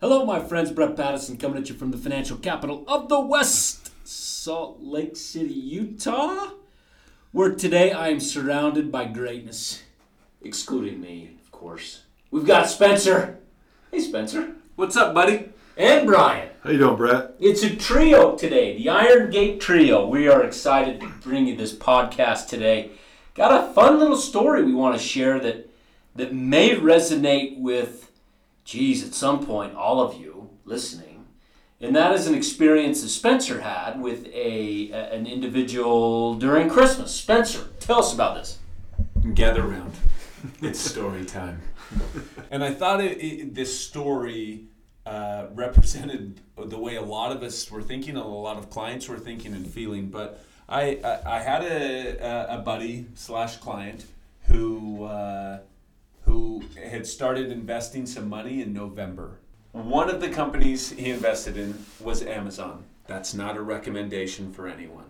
Hello, my friends. Brett Patterson coming at you from the financial capital of the West, Salt Lake City, Utah, where today I am surrounded by greatness, excluding me, of course. We've got Spencer. Hey, Spencer. What's up, buddy? And Brian. How you doing, Brett? It's a trio today, the Iron Gate Trio. We are excited to bring you this podcast today. Got a fun little story we want to share that that may resonate with, geez, at some point, all of you listening. And that is an experience that Spencer had with a, a- an individual during Christmas. Spencer, tell us about this. Gather round. It's story time. and I thought it, it, this story uh, represented the way a lot of us were thinking, a lot of clients were thinking and feeling. But I, I, I had a, a- buddy slash client who uh, who had started investing some money in November. One of the companies he invested in was Amazon. That's not a recommendation for anyone.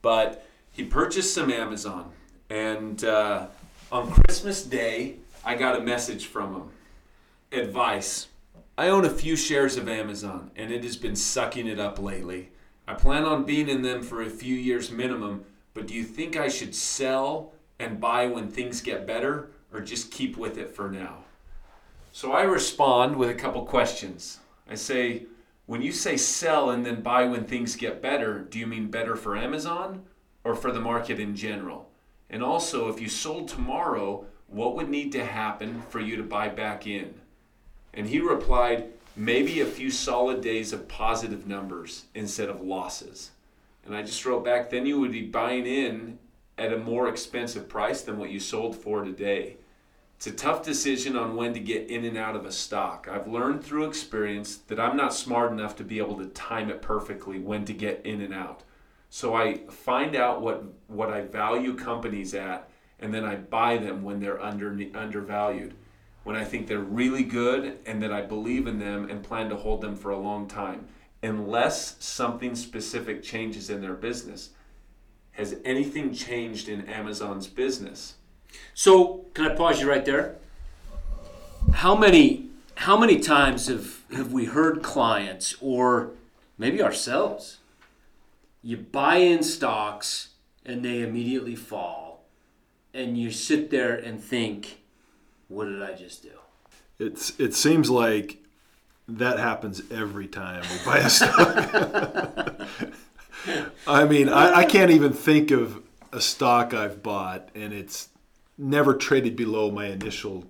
But he purchased some Amazon, and uh, on Christmas Day, I got a message from him. Advice. I own a few shares of Amazon, and it has been sucking it up lately. I plan on being in them for a few years minimum, but do you think I should sell and buy when things get better, or just keep with it for now? So I respond with a couple questions. I say, when you say sell and then buy when things get better, do you mean better for Amazon or for the market in general? And also, if you sold tomorrow, what would need to happen for you to buy back in? And he replied, maybe a few solid days of positive numbers instead of losses. And I just wrote back, then you would be buying in at a more expensive price than what you sold for today. It's a tough decision on when to get in and out of a stock. I've learned through experience that I'm not smart enough to be able to time it perfectly when to get in and out. So I find out what what I value companies at and then I buy them when they're under undervalued. When I think they're really good and that I believe in them and plan to hold them for a long time. Unless something specific changes in their business. Has anything changed in Amazon's business? So, can I pause you right there? How many how many times have have we heard clients or maybe ourselves you buy in stocks and they immediately fall and you sit there and think what did I just do? It's it seems like that happens every time we buy a stock. I mean, I, I can't even think of a stock I've bought and it's never traded below my initial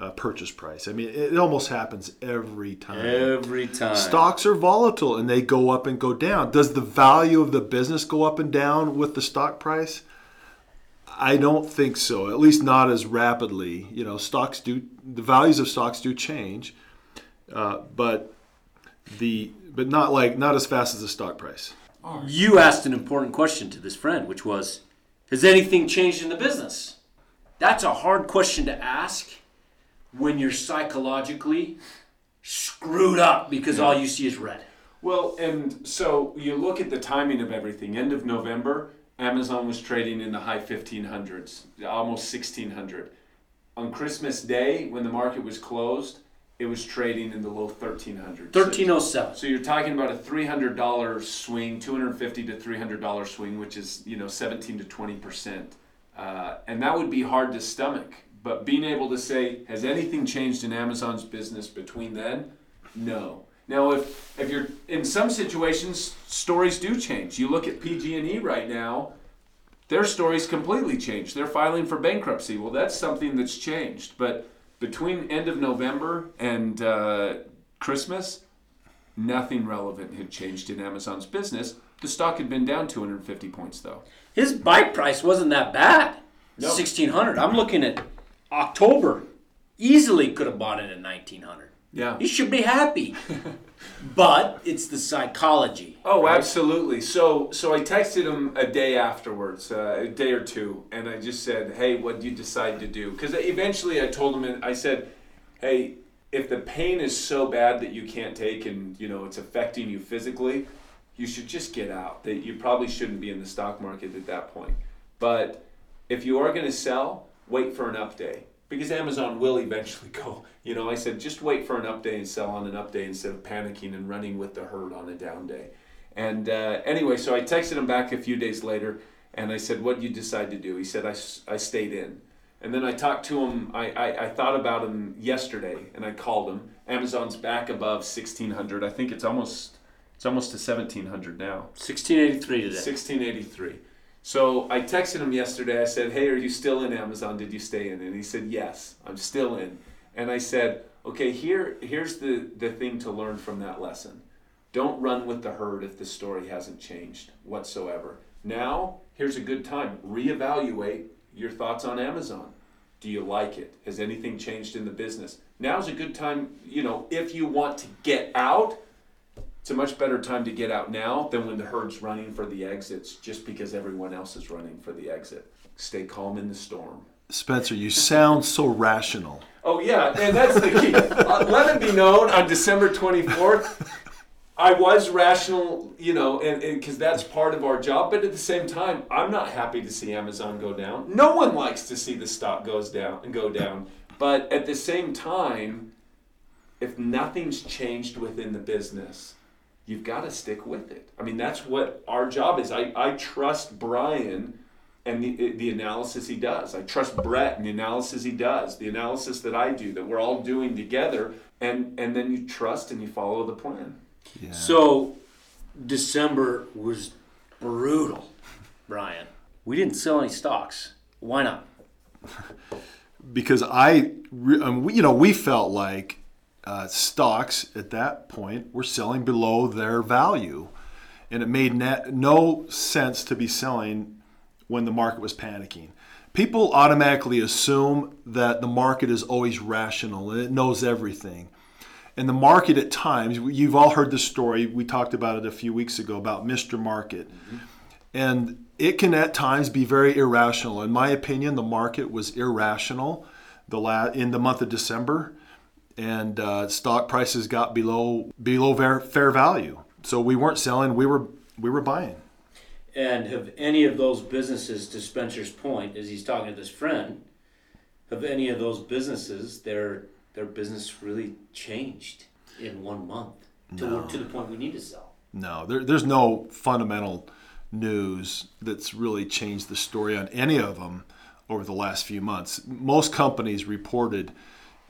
uh, purchase price. I mean, it, it almost happens every time. Every time. Stocks are volatile and they go up and go down. Does the value of the business go up and down with the stock price? I don't think so. At least not as rapidly. You know, stocks do the values of stocks do change, uh, but the but not like not as fast as the stock price. You asked an important question to this friend, which was, Has anything changed in the business? That's a hard question to ask when you're psychologically screwed up because all you see is red. Well, and so you look at the timing of everything. End of November, Amazon was trading in the high 1500s, almost 1600. On Christmas Day, when the market was closed, it was trading in the low 1300s. 1307. So you're talking about a $300 swing, 250 to $300 swing, which is you know 17 to 20 percent, uh, and that would be hard to stomach. But being able to say, has anything changed in Amazon's business between then? No. Now, if if you're in some situations, stories do change. You look at PG&E right now; their stories completely changed. They're filing for bankruptcy. Well, that's something that's changed. But between end of November and uh, Christmas, nothing relevant had changed in Amazon's business. The stock had been down 250 points, though. His bike price wasn't that bad. No. 1600. I'm looking at October. Easily could have bought it at 1900. Yeah. He should be happy. but it's the psychology. Oh, right? absolutely. So, so I texted him a day afterwards, uh, a day or two, and I just said, "Hey, what do you decide to do?" Because eventually, I told him, and I said, "Hey, if the pain is so bad that you can't take, and you know it's affecting you physically, you should just get out. That you probably shouldn't be in the stock market at that point. But if you are going to sell, wait for an up day. because Amazon will eventually go. You know, I said just wait for an update and sell on an update instead of panicking and running with the herd on a down day. And uh, anyway, so I texted him back a few days later and I said, What did you decide to do? He said, I, I stayed in. And then I talked to him, I, I, I thought about him yesterday and I called him. Amazon's back above 1600. I think it's almost it's almost to 1700 now. 1683 today. 1683. So I texted him yesterday. I said, Hey, are you still in Amazon? Did you stay in? And he said, Yes, I'm still in. And I said, Okay, here, here's the, the thing to learn from that lesson. Don't run with the herd if the story hasn't changed whatsoever. Now, here's a good time. Reevaluate your thoughts on Amazon. Do you like it? Has anything changed in the business? Now's a good time, you know, if you want to get out, it's a much better time to get out now than when the herd's running for the exits just because everyone else is running for the exit. Stay calm in the storm. Spencer, you sound so rational. Oh, yeah, and that's the key. uh, let it be known on December 24th, I was rational, you know, and because that's part of our job. But at the same time, I'm not happy to see Amazon go down. No one likes to see the stock goes down and go down. But at the same time, if nothing's changed within the business, you've got to stick with it. I mean, that's what our job is. I, I trust Brian and the, the analysis he does. I trust Brett and the analysis he does, the analysis that I do, that we're all doing together. And, and then you trust and you follow the plan. Yeah. So December was brutal, Brian. We didn't sell any stocks. Why not? because I, um, you know, we felt like uh, stocks at that point were selling below their value, and it made net, no sense to be selling when the market was panicking. People automatically assume that the market is always rational and it knows everything. And the market at times, you've all heard the story. We talked about it a few weeks ago about Mr. Market. Mm-hmm. And it can at times be very irrational. In my opinion, the market was irrational the la- in the month of December, and uh, stock prices got below below fair, fair value. So we weren't selling; we were we were buying. And have any of those businesses, to Spencer's point, as he's talking to this friend, have any of those businesses their their business really changed in one month to, no. to the point we need to sell. No, there, there's no fundamental news that's really changed the story on any of them over the last few months. Most companies reported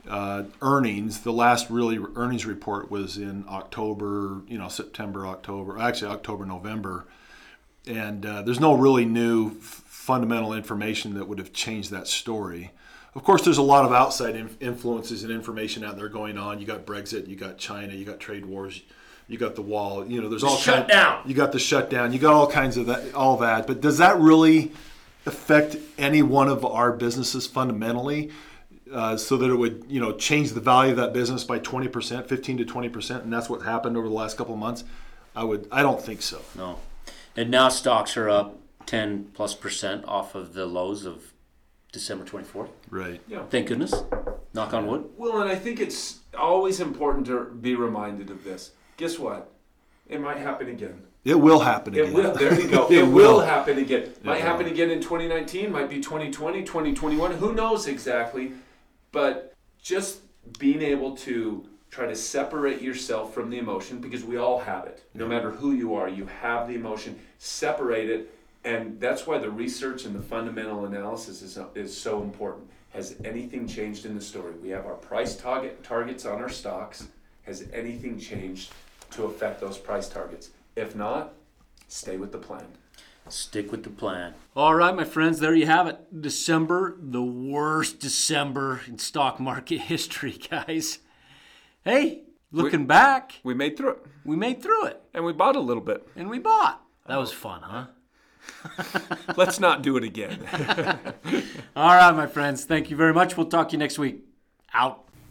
uh, earnings. The last really earnings report was in October, you know, September, October, actually October, November. And uh, there's no really new f- fundamental information that would have changed that story. Of course, there's a lot of outside influences and information out there going on. You got Brexit, you got China, you got trade wars, you got the wall. You know, there's all shutdown. You got the shutdown. You got all kinds of that, all that. But does that really affect any one of our businesses fundamentally? Uh, so that it would, you know, change the value of that business by 20%, 15 to 20%, and that's what happened over the last couple of months. I would, I don't think so. No, and now stocks are up 10 plus percent off of the lows of December 24th. Right. Yeah. Thank goodness. Knock on wood. Well, and I think it's always important to be reminded of this. Guess what? It might happen again. It will happen again. It will. There you go. it, it will. will happen again. It might will. happen again in 2019, might be 2020, 2021. Who knows exactly? But just being able to try to separate yourself from the emotion because we all have it. No matter who you are, you have the emotion. Separate it and that's why the research and the fundamental analysis is, is so important. Has anything changed in the story? We have our price target targets on our stocks. Has anything changed to affect those price targets? If not, stay with the plan. Stick with the plan. All right, my friends, there you have it. December, the worst December in stock market history, guys. Hey, looking we, back, we made through it. We made through it. And we bought a little bit. And we bought. That oh. was fun, huh? Let's not do it again. All right, my friends. Thank you very much. We'll talk to you next week. Out.